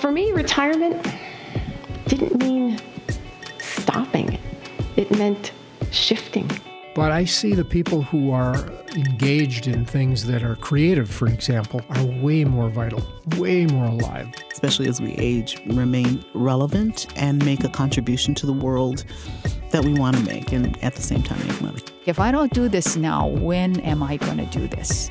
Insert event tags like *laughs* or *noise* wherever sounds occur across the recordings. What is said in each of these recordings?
for me, retirement didn't mean stopping, it meant shifting. But I see the people who are engaged in things that are creative, for example, are way more vital, way more alive. Especially as we age, remain relevant and make a contribution to the world that we want to make, and at the same time, make money. If I don't do this now, when am I going to do this?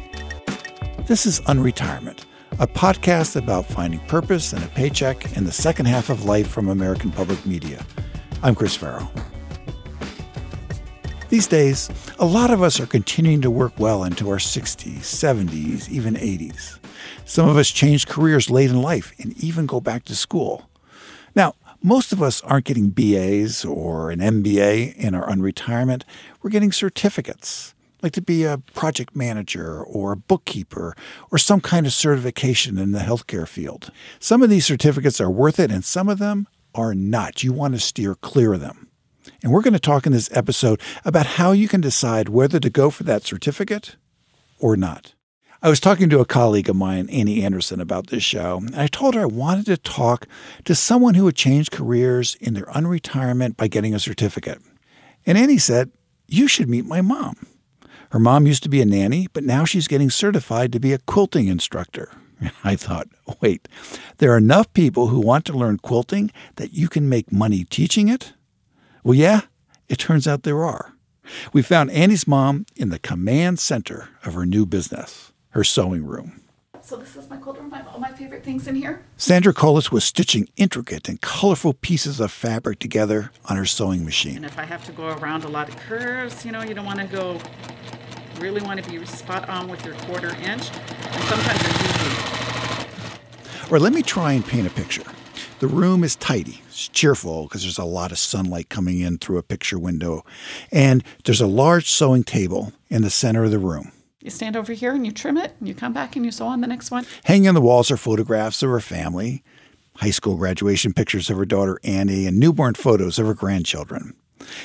This is Unretirement, a podcast about finding purpose and a paycheck in the second half of life from American Public Media. I'm Chris Farrell. These days, a lot of us are continuing to work well into our 60s, 70s, even 80s. Some of us change careers late in life and even go back to school. Now, most of us aren't getting BAs or an MBA in our unretirement. We're getting certificates, like to be a project manager or a bookkeeper or some kind of certification in the healthcare field. Some of these certificates are worth it and some of them are not. You want to steer clear of them. And we're going to talk in this episode about how you can decide whether to go for that certificate or not. I was talking to a colleague of mine, Annie Anderson, about this show, and I told her I wanted to talk to someone who had changed careers in their unretirement by getting a certificate. And Annie said, You should meet my mom. Her mom used to be a nanny, but now she's getting certified to be a quilting instructor. *laughs* I thought, wait, there are enough people who want to learn quilting that you can make money teaching it? Well, yeah, it turns out there are. We found Annie's mom in the command center of her new business, her sewing room. So this is my quilt room. I have all my favorite things in here. Sandra Colas was stitching intricate and colorful pieces of fabric together on her sewing machine. And if I have to go around a lot of curves, you know, you don't want to go, really want to be spot on with your quarter inch. And sometimes it's easy. Or let me try and paint a picture. The room is tidy. It's cheerful because there's a lot of sunlight coming in through a picture window. And there's a large sewing table in the center of the room. You stand over here and you trim it, and you come back and you sew on the next one. Hanging on the walls are photographs of her family, high school graduation pictures of her daughter Annie, and newborn photos of her grandchildren.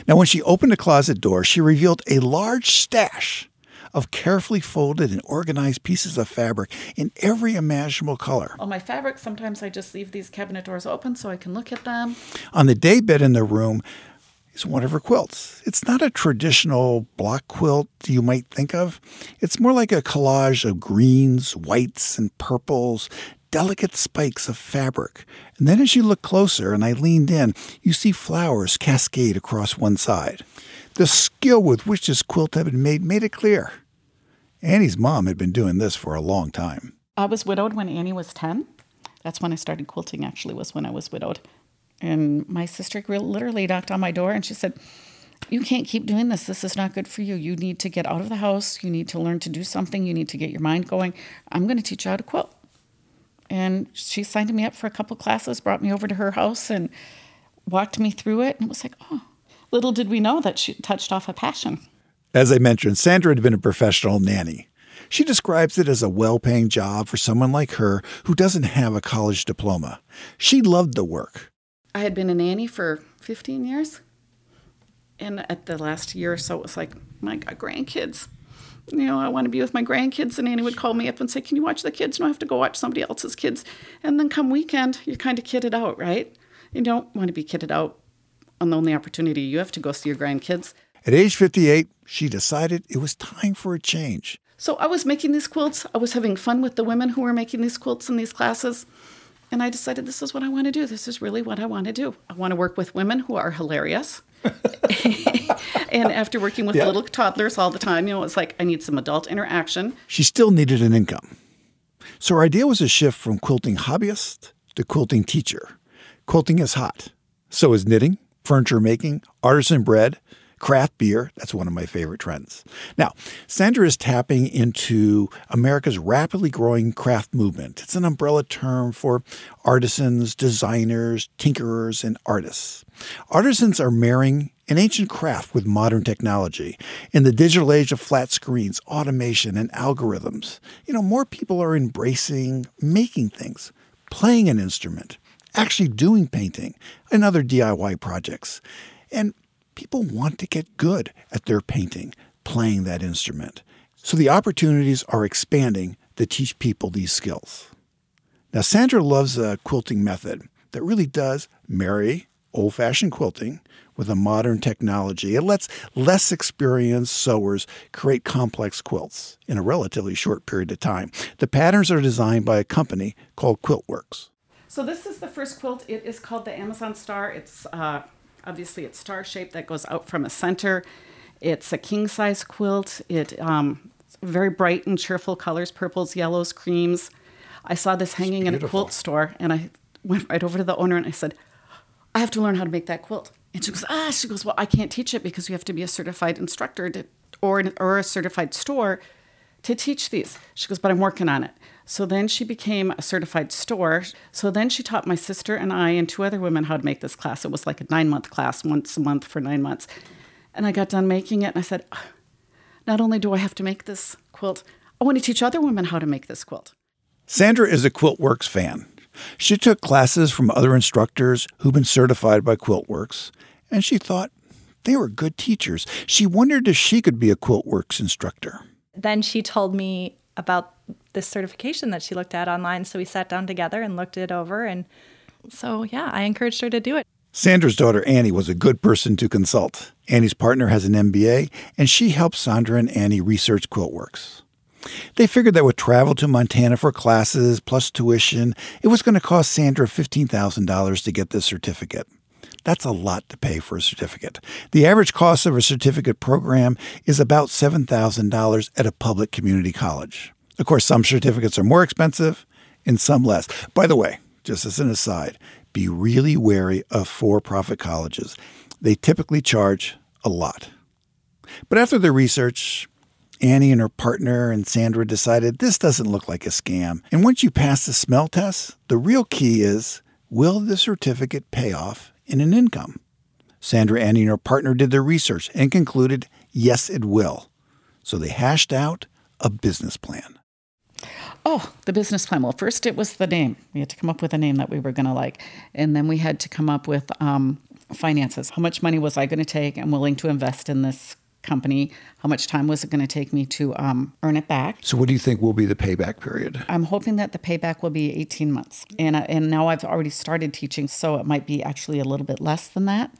Now, when she opened the closet door, she revealed a large stash of carefully folded and organized pieces of fabric in every imaginable color. All my fabrics, sometimes I just leave these cabinet doors open so I can look at them. On the daybed in the room is one of her quilts. It's not a traditional block quilt you might think of. It's more like a collage of greens, whites, and purples, delicate spikes of fabric. And then as you look closer and I leaned in, you see flowers cascade across one side. The skill with which this quilt had been made made it clear. Annie's mom had been doing this for a long time. I was widowed when Annie was 10. That's when I started quilting, actually, was when I was widowed. And my sister literally knocked on my door and she said, You can't keep doing this. This is not good for you. You need to get out of the house. You need to learn to do something. You need to get your mind going. I'm going to teach you how to quilt. And she signed me up for a couple classes, brought me over to her house, and walked me through it. And it was like, Oh, little did we know that she touched off a passion. As I mentioned, Sandra had been a professional nanny. She describes it as a well paying job for someone like her who doesn't have a college diploma. She loved the work. I had been a nanny for 15 years. And at the last year or so, it was like, my God, grandkids. You know, I want to be with my grandkids. And Annie would call me up and say, Can you watch the kids? You don't have to go watch somebody else's kids. And then come weekend, you're kind of kidded out, right? You don't want to be kidded out on the only opportunity you have to go see your grandkids. At age 58, she decided it was time for a change. So I was making these quilts. I was having fun with the women who were making these quilts in these classes. And I decided this is what I want to do. This is really what I want to do. I want to work with women who are hilarious. *laughs* and after working with yeah. little toddlers all the time, you know, it's like I need some adult interaction. She still needed an income. So her idea was a shift from quilting hobbyist to quilting teacher. Quilting is hot. So is knitting, furniture making, artisan bread, craft beer. That's one of my favorite trends. Now, Sandra is tapping into America's rapidly growing craft movement. It's an umbrella term for artisans, designers, tinkerers, and artists. Artisans are marrying an ancient craft with modern technology. In the digital age of flat screens, automation, and algorithms, you know, more people are embracing making things, playing an instrument, actually doing painting and other DIY projects. And people want to get good at their painting, playing that instrument. So the opportunities are expanding to teach people these skills. Now, Sandra loves a quilting method that really does marry old fashioned quilting with a modern technology. It lets less experienced sewers create complex quilts in a relatively short period of time. The patterns are designed by a company called Quiltworx. So this is the first quilt. It is called the Amazon Star. It's uh, obviously it's star shaped that goes out from a center. It's a king size quilt. It um, very bright and cheerful colors, purples, yellows, creams. I saw this hanging in a quilt store, and I went right over to the owner and I said, "I have to learn how to make that quilt." And she goes, "Ah," she goes, "Well, I can't teach it because you have to be a certified instructor to, or or a certified store to teach these." She goes, "But I'm working on it." So then she became a certified store. So then she taught my sister and I and two other women how to make this class. It was like a nine month class, once a month for nine months. And I got done making it and I said, ah, not only do I have to make this quilt, I want to teach other women how to make this quilt. Sandra is a Quiltworx fan. She took classes from other instructors who've been certified by Quiltworx, and she thought they were good teachers. She wondered if she could be a Quiltworx instructor. Then she told me about this certification that she looked at online. So we sat down together and looked it over. And so, yeah, I encouraged her to do it. Sandra's daughter Annie was a good person to consult. Annie's partner has an MBA, and she helped Sandra and Annie research Quiltworx. They figured that with travel to Montana for classes plus tuition, it was going to cost Sandra $15,000 to get this certificate. That's a lot to pay for a certificate. The average cost of a certificate program is about $7,000 at a public community college. Of course, some certificates are more expensive and some less. By the way, just as an aside, be really wary of for profit colleges. They typically charge a lot. But after their research, Annie and her partner and Sandra decided this doesn't look like a scam. And once you pass the smell test, the real key is will the certificate pay off in an income? Sandra, Annie, and her partner did their research and concluded yes, it will. So they hashed out a business plan. Oh, the business plan. Well, first it was the name. We had to come up with a name that we were going to like. And then we had to come up with um, finances. How much money was I going to take and willing to invest in this company? How much time was it going to take me to um, earn it back? So, what do you think will be the payback period? I'm hoping that the payback will be 18 months. And, uh, and now I've already started teaching, so it might be actually a little bit less than that.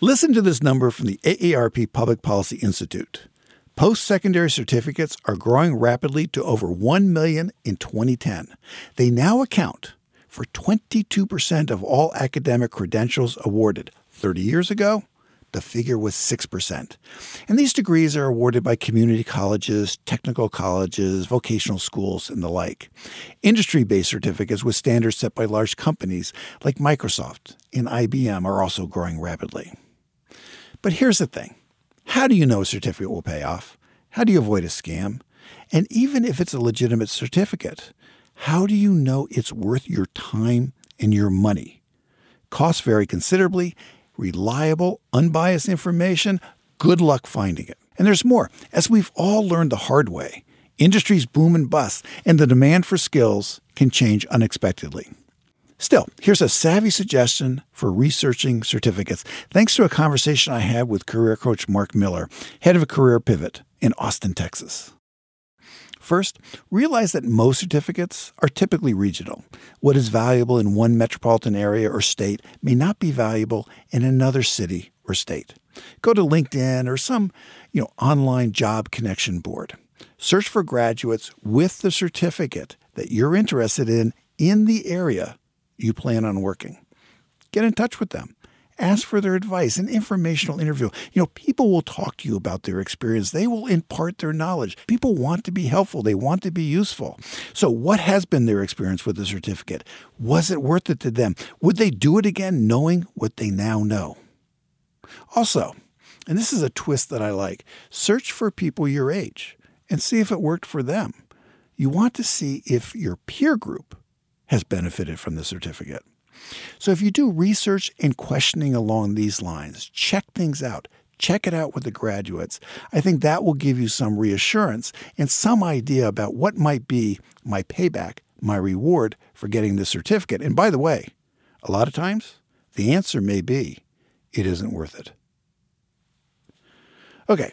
Listen to this number from the AARP Public Policy Institute. Post secondary certificates are growing rapidly to over 1 million in 2010. They now account for 22% of all academic credentials awarded. 30 years ago, the figure was 6%. And these degrees are awarded by community colleges, technical colleges, vocational schools, and the like. Industry based certificates with standards set by large companies like Microsoft and IBM are also growing rapidly. But here's the thing how do you know a certificate will pay off? How do you avoid a scam? And even if it's a legitimate certificate, how do you know it's worth your time and your money? Costs vary considerably. Reliable, unbiased information, good luck finding it. And there's more. As we've all learned the hard way, industries boom and bust, and the demand for skills can change unexpectedly. Still, here's a savvy suggestion for researching certificates, thanks to a conversation I had with career coach Marc Miller, head of career pivot in Austin, Texas. First, realize that most certificates are typically regional. What is valuable in one metropolitan area or state may not be valuable in another city or state. Go to LinkedIn or some, you know, online job connection board. Search for graduates with the certificate that you're interested in in the area you plan on working. Get in touch with them. Ask for their advice, an informational interview. You know, people will talk to you about their experience. They will impart their knowledge. People want to be helpful, they want to be useful. So, what has been their experience with the certificate? Was it worth it to them? Would they do it again knowing what they now know? Also, and this is a twist that I like search for people your age and see if it worked for them. You want to see if your peer group has benefited from the certificate. So if you do research and questioning along these lines, check things out. Check it out with the graduates. I think that will give you some reassurance and some idea about what might be my payback, my reward for getting the certificate. And by the way, a lot of times the answer may be it isn't worth it. Okay,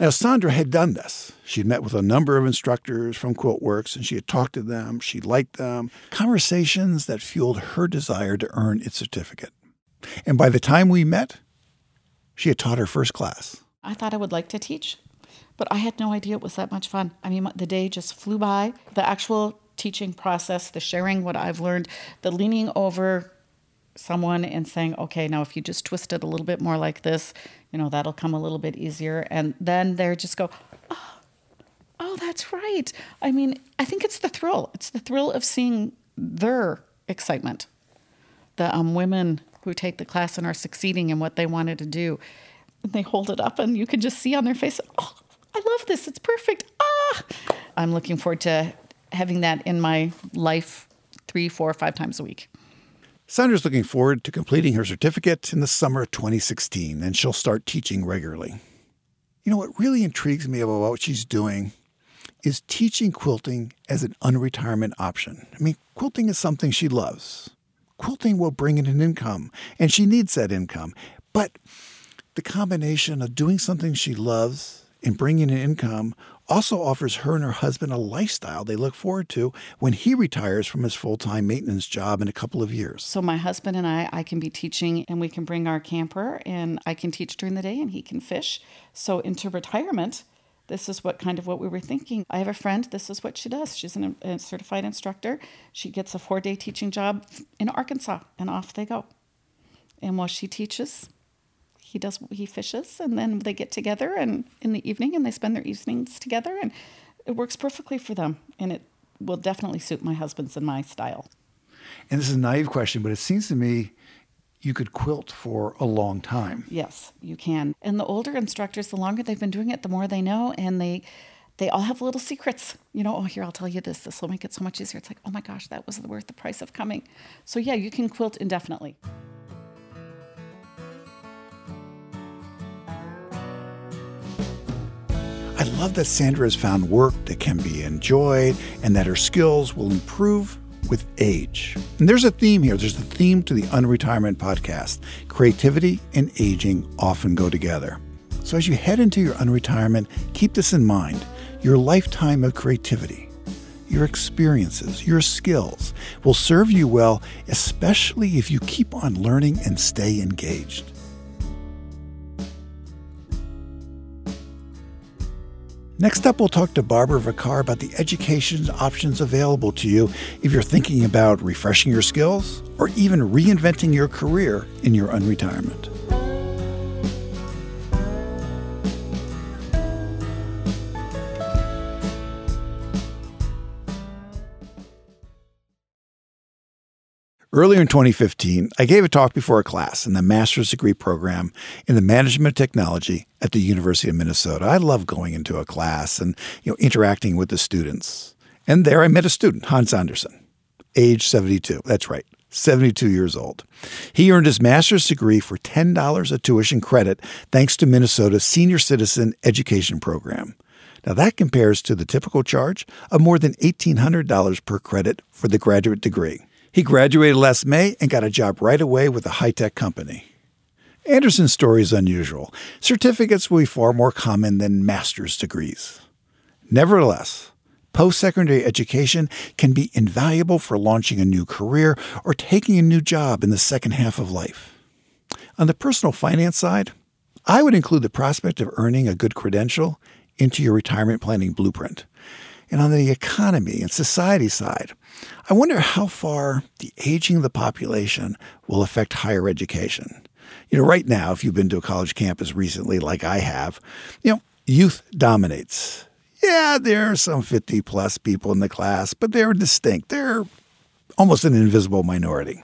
Now, Sandra had done this. She'd met with a number of instructors from Quiltworx and she had talked to them. She liked them. Conversations that fueled her desire to earn its certificate. And by the time we met, she had taught her first class. I thought I would like to teach, but I had no idea it was that much fun. I mean, the day just flew by. The actual teaching process, the sharing what I've learned, the leaning over someone and saying, okay, now if you just twist it a little bit more like this, you know, that'll come a little bit easier. And then they just go, oh, oh, that's right. I mean, I think it's the thrill. It's the thrill of seeing their excitement. The um, women who take the class and are succeeding in what they wanted to do. And they hold it up and you can just see on their face, oh, I love this. It's perfect. Ah, I'm looking forward to having that in my life three, four, five times a week. Sandra's looking forward to completing her certificate in the summer of 2016, and she'll start teaching regularly. You know, what really intrigues me about what she's doing is teaching quilting as an unretirement option. I mean, quilting is something she loves. Quilting will bring in an income, and she needs that income. But the combination of doing something she loves and bringing in income also offers her and her husband a lifestyle they look forward to when he retires from his full time maintenance job in a couple of years. So, my husband and I, I can be teaching and we can bring our camper and I can teach during the day and he can fish. So, into retirement, this is what kind of what we were thinking. I have a friend, this is what she does. She's an, a certified instructor. She gets a four day teaching job in Arkansas and off they go. And while she teaches, he does he fishes and then they get together and in the evening and they spend their evenings together and it works perfectly for them and it will definitely suit my husband's and my style. And this is a naive question, but it seems to me you could quilt for a long time. Yes, you can. And the older instructors, the longer they've been doing it, the more they know and they they all have little secrets. You know, oh here I'll tell you this. This will make it so much easier. It's like, oh my gosh, that was worth the price of coming. So yeah, you can quilt indefinitely. I love that Sandra has found work that can be enjoyed and that her skills will improve with age. And there's a theme here. There's a theme to the Unretirement podcast. Creativity and aging often go together. So as you head into your unretirement, keep this in mind. Your lifetime of creativity, your experiences, your skills will serve you well, especially if you keep on learning and stay engaged. Next up, we'll talk to Barbara Vacarr about the education options available to you if you're thinking about refreshing your skills or even reinventing your career in your unretirement. Earlier in 2015, I gave a talk before a class in the master's degree program in the management of technology at the University of Minnesota. I love going into a class and you know interacting with the students. And there I met a student, Hans Anderson, age 72. That's right. 72 years old. He earned his master's degree for $10 a tuition credit thanks to Minnesota's Senior Citizen Education Program. Now, that compares to the typical charge of more than $1,800 per credit for the graduate degree. He graduated last May and got a job right away with a high tech company. Anderson's story is unusual. Certificates will be far more common than master's degrees. Nevertheless, post secondary education can be invaluable for launching a new career or taking a new job in the second half of life. On the personal finance side, I would include the prospect of earning a good credential into your retirement planning blueprint. And on the economy and society side, I wonder how far the aging of the population will affect higher education. You know, right now, if you've been to a college campus recently, like I have, you know, youth dominates. Yeah, there are some 50 plus people in the class, but they're distinct. They're almost an invisible minority,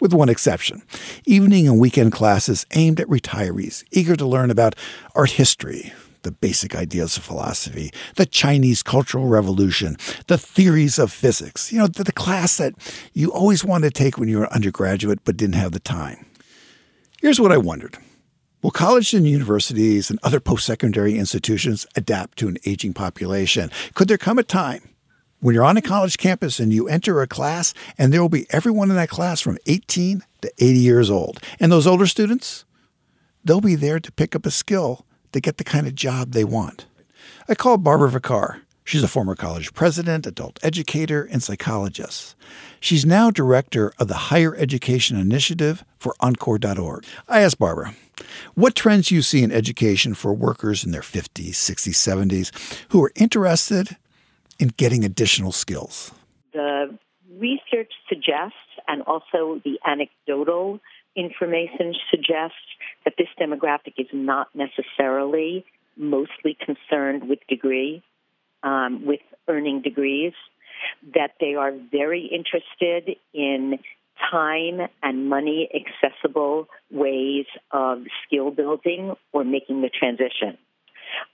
with one exception evening and weekend classes aimed at retirees eager to learn about art history, the basic ideas of philosophy, the Chinese Cultural Revolution, the theories of physics. You know, the, the class that you always wanted to take when you were an undergraduate but didn't have the time. Here's what I wondered. Will colleges and universities and other post secondary institutions adapt to an aging population? Could there come a time when you're on a college campus and you enter a class and there will be everyone in that class from 18 to 80 years old? And those older students, they'll be there to pick up a skill they get the kind of job they want. I called Barbara Vacarr. She's a former college president, adult educator, and psychologist. She's now director of the Higher Education Initiative for Encore.org. I asked Barbara, what trends do you see in education for workers in their 50s, 60s, 70s who are interested in getting additional skills? The research suggests, and also the anecdotal information suggests, that this demographic is not necessarily mostly concerned with degree, um, with earning degrees, that they are very interested in time and money accessible ways of skill building or making the transition.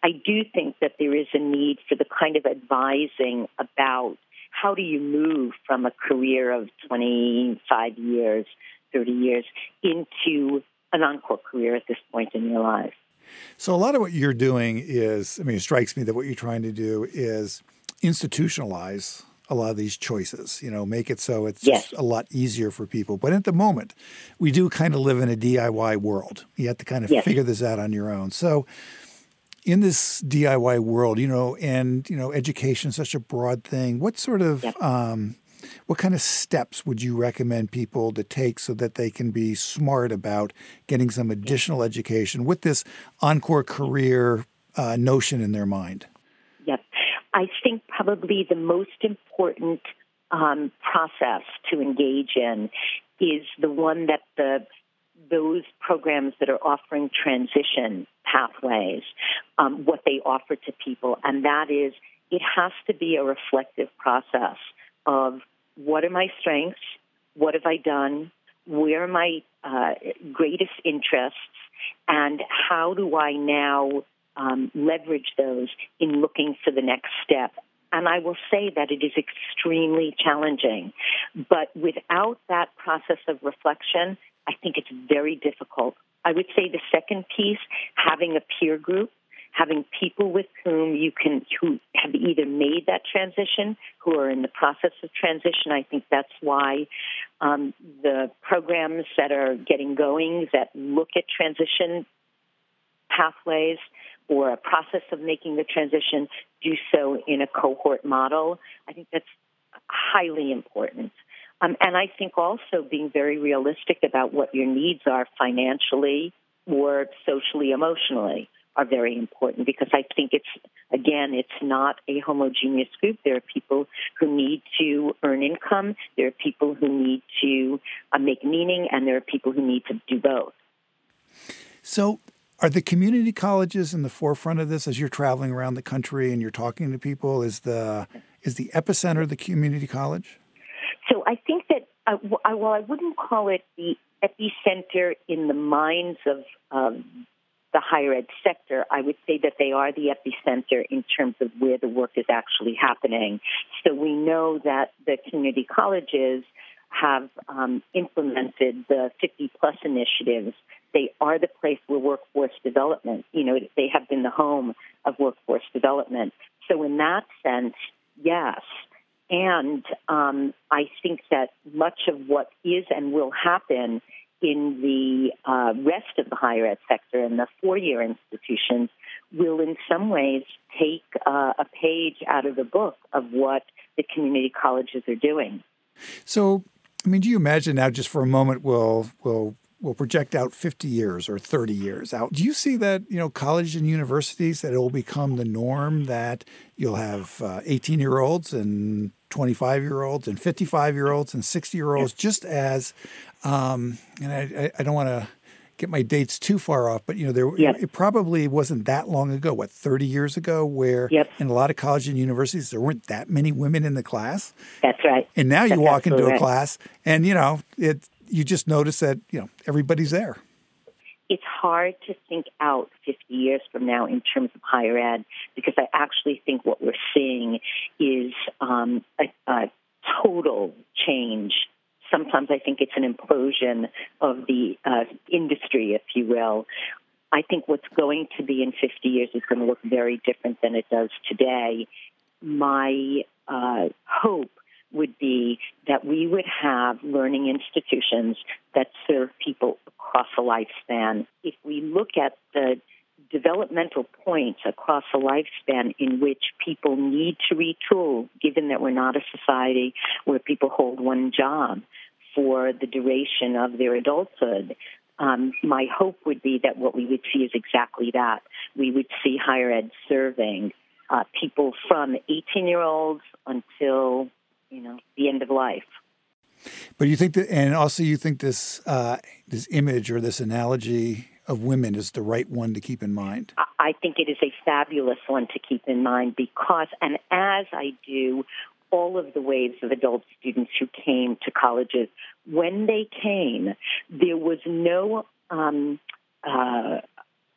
I do think that there is a need for the kind of advising about how do you move from a career of 25 years, 30 years into an encore career at this point in your life. So, a lot of what you're doing is, I mean, it strikes me that what you're trying to do is institutionalize a lot of these choices, you know, make it so it's yes. just a lot easier for people. But at the moment, we do kind of live in a DIY world. You have to kind of yes. figure this out on your own. So, in this DIY world, you know, and you know, education is such a broad thing. What sort of yep. um, what kind of steps would you recommend people to take so that they can be smart about getting some additional education with this encore career uh, notion in their mind? Yep. I think probably the most important um, process to engage in is the one that the those programs that are offering transition pathways, um, what they offer to people, and that is it has to be a reflective process of what are my strengths, what have I done, where are my uh, greatest interests, and how do I now um, leverage those in looking for the next step. And I will say that it is extremely challenging. But without that process of reflection, I think it's very difficult. I would say the second piece, having a peer group, having people with whom you can, who have either made that transition, who are in the process of transition. I think that's why um, the programs that are getting going that look at transition pathways or a process of making the transition do so in a cohort model. I think that's highly important. Um, and I think also being very realistic about what your needs are financially or socially, emotionally are very important because I think it's, again, it's not a homogeneous group. There are people who need to earn income, there are people who need to uh, make meaning, and there are people who need to do both. So, are the community colleges in the forefront of this as you're traveling around the country and you're talking to people? Is the is the epicenter the community college? So I think that uh, while I wouldn't call it the epicenter in the minds of um, the higher ed sector, I would say that they are the epicenter in terms of where the work is actually happening. So we know that the community colleges have um, implemented the 50 plus initiatives they are the place where workforce development, you know, they have been the home of workforce development. So in that sense, yes. And um, I think that much of what is and will happen in the uh, rest of the higher ed sector and the four-year institutions will in some ways take uh, a page out of the book of what the community colleges are doing. So, I mean, do you imagine now, just for a moment, we'll, we'll we'll project out 50 years or 30 years out. Do you see that, you know, colleges and universities that it will become the norm that you'll have 18 uh, year olds and 25 year olds and 55 year olds and 60 year olds, just as, um, and I, I don't want to get my dates too far off, but you know, there yep. it probably wasn't that long ago, what 30 years ago, where yep. in a lot of colleges and universities there weren't that many women in the class. That's right. And now That's you walk into a right. class, and you know, it you just notice that you know everybody's there. It's hard to think out 50 years from now in terms of higher ed because I actually think what we're seeing is um, a, a total change sometimes I think it's an implosion of the uh, industry, if you will. I think what's going to be in 50 years is going to look very different than it does today. My uh, hope would be that we would have learning institutions that serve people across a lifespan. If we look at the developmental points across a lifespan in which people need to retool, given that we're not a society where people hold one job for the duration of their adulthood. Um, my hope would be that what we would see is exactly that. We would see higher ed serving uh, people from 18 year olds until you know the end of life. But you think that, and also you think this uh, this image or this analogy of women is the right one to keep in mind. I think it is a fabulous one to keep in mind because, and as I do all of the waves of adult students who came to colleges, when they came, there was no um, uh,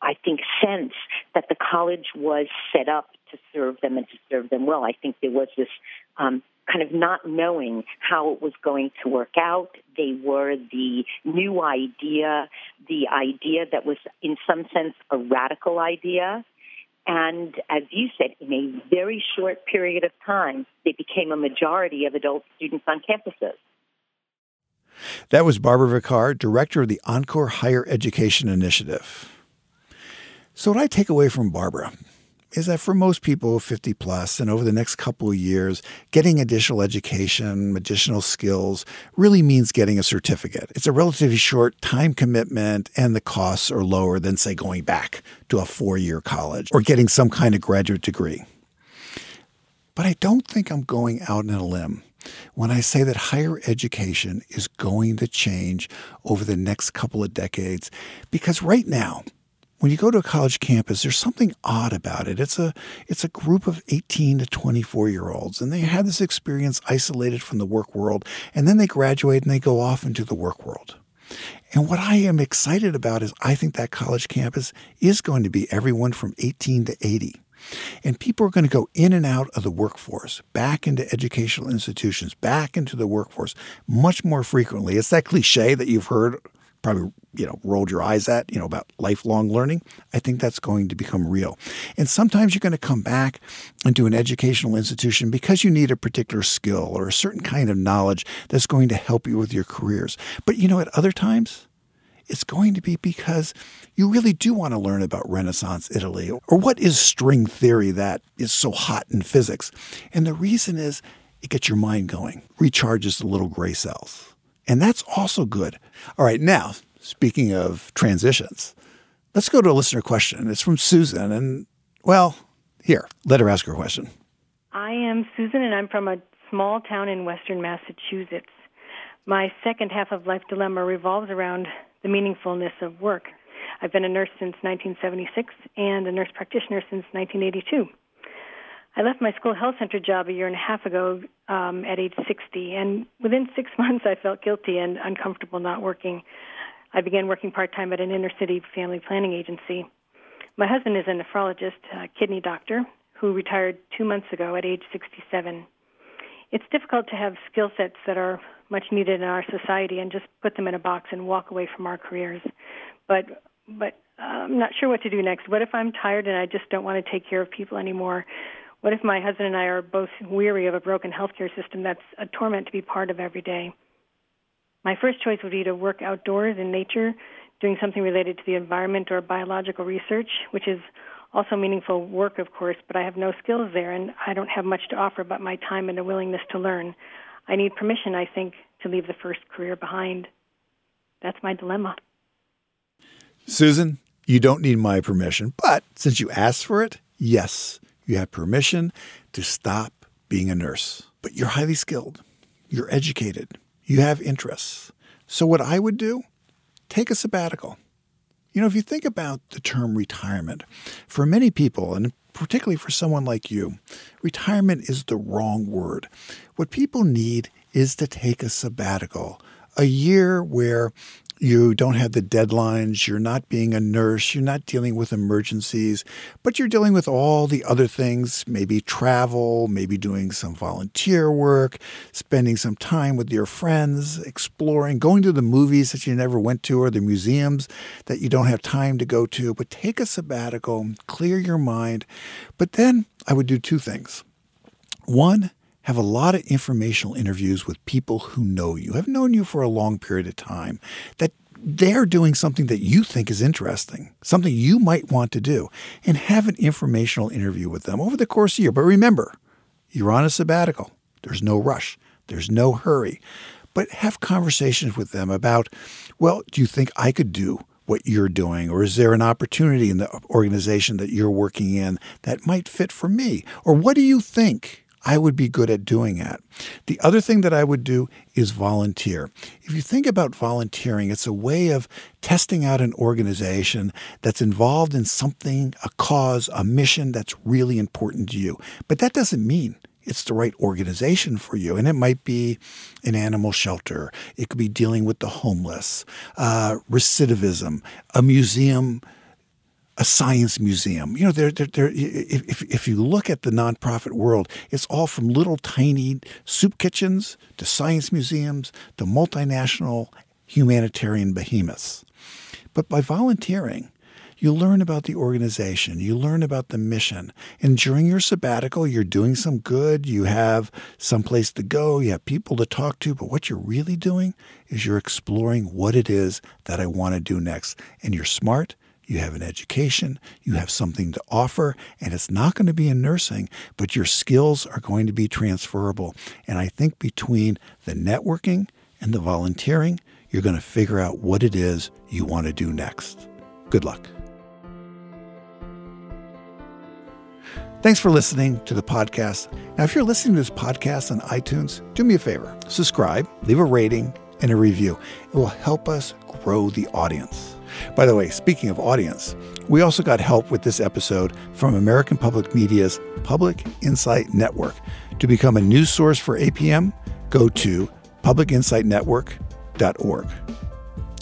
I think, sense that the college was set up to serve them and to serve them well. I think there was this um, kind of not knowing how it was going to work out. They were the new idea, the idea that was, in some sense, a radical idea. And as you said, in a very short period of time, they became a majority of adult students on campuses. That was Barbara Vacarr, director of the Encore Higher Education Initiative. So, what I take away from Barbara is that for most people 50 plus and over the next couple of years, getting additional education, additional skills really means getting a certificate. It's a relatively short time commitment and the costs are lower than, say, going back to a four year college or getting some kind of graduate degree. But I don't think I'm going out on a limb when I say that higher education is going to change over the next couple of decades because right now, when you go to a college campus, there's something odd about it. It's a it's a group of 18 to 24 year olds, and they have this experience isolated from the work world, and then they graduate and they go off into the work world. And what I am excited about is I think that college campus is going to be everyone from 18 to 80. And people are going to go in and out of the workforce, back into educational institutions, back into the workforce much more frequently. It's that cliche that you've heard probably you know rolled your eyes at you know about lifelong learning i think that's going to become real and sometimes you're going to come back into an educational institution because you need a particular skill or a certain kind of knowledge that's going to help you with your careers but you know at other times it's going to be because you really do want to learn about Renaissance Italy or what is string theory that is so hot in physics. And the reason is it gets your mind going, recharges the little gray cells. And that's also good. All right, now, speaking of transitions, let's go to a listener question. It's from Susan. And, well, here, let her ask her question. I am Susan, and I'm from a small town in western Massachusetts. My second half of life dilemma revolves around the meaningfulness of work. I've been a nurse since 1976 and a nurse practitioner since 1982. I left my school health center job a year and a half ago um, at age 60, and within six *laughs* months I felt guilty and uncomfortable not working. I began working part time at an inner city family planning agency. My husband is a nephrologist, a kidney doctor, who retired two months ago at age 67. It's difficult to have skill sets that are much needed in our society and just put them in a box and walk away from our careers. But but uh, I'm not sure what to do next. What if I'm tired and I just don't want to take care of people anymore? What if my husband and I are both weary of a broken healthcare system that's a torment to be part of every day? My first choice would be to work outdoors in nature, doing something related to the environment or biological research, which is also meaningful work, of course, but I have no skills there and I don't have much to offer but my time and a willingness to learn. I need permission, I think, to leave the first career behind. That's my dilemma. Susan, you don't need my permission, but since you asked for it, yes, you have permission to stop being a nurse. But you're highly skilled, you're educated, you have interests. So, what I would do, take a sabbatical. You know, if you think about the term retirement, for many people, and particularly for someone like you, retirement is the wrong word. What people need is to take a sabbatical, a year where you don't have the deadlines. You're not being a nurse. You're not dealing with emergencies, but you're dealing with all the other things maybe travel, maybe doing some volunteer work, spending some time with your friends, exploring, going to the movies that you never went to or the museums that you don't have time to go to. But take a sabbatical, clear your mind. But then I would do two things. One, have a lot of informational interviews with people who know you, have known you for a long period of time, that they're doing something that you think is interesting, something you might want to do, and have an informational interview with them over the course of a year. But remember, you're on a sabbatical. There's no rush. There's no hurry. But have conversations with them about, well, do you think I could do what you're doing? Or is there an opportunity in the organization that you're working in that might fit for me? Or what do you think I would be good at doing it? The other thing that I would do is volunteer. If you think about volunteering, it's a way of testing out an organization that's involved in something, a cause, a mission that's really important to you. But that doesn't mean it's the right organization for you. And it might be an animal shelter, it could be dealing with the homeless, uh, recidivism, a museum. A science museum. You know, they're, they're, they're, if, if you look at the nonprofit world, it's all from little tiny soup kitchens to science museums to multinational humanitarian behemoths. But by volunteering, you learn about the organization, you learn about the mission. And during your sabbatical, you're doing some good, you have some place to go, you have people to talk to, but what you're really doing is you're exploring what it is that I want to do next. And you're smart, you have an education, you have something to offer, and it's not going to be in nursing, but your skills are going to be transferable. And I think between the networking and the volunteering, you're going to figure out what it is you want to do next. Good luck. Thanks for listening to the podcast. Now, if you're listening to this podcast on iTunes, do me a favor subscribe, leave a rating, and a review. It will help us grow the audience. By the way, speaking of audience, we also got help with this episode from American Public Media's Public Insight Network. To become a news source for APM, go to publicinsightnetwork.org.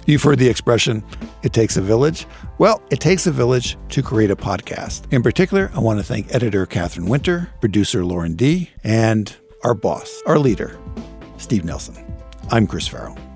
You've heard the expression, it takes a village. Well, it takes a village to create a podcast. In particular, I want to thank editor Catherine Winter, producer Lauren D., and our boss, our leader, Steve Nelson. I'm Chris Farrell.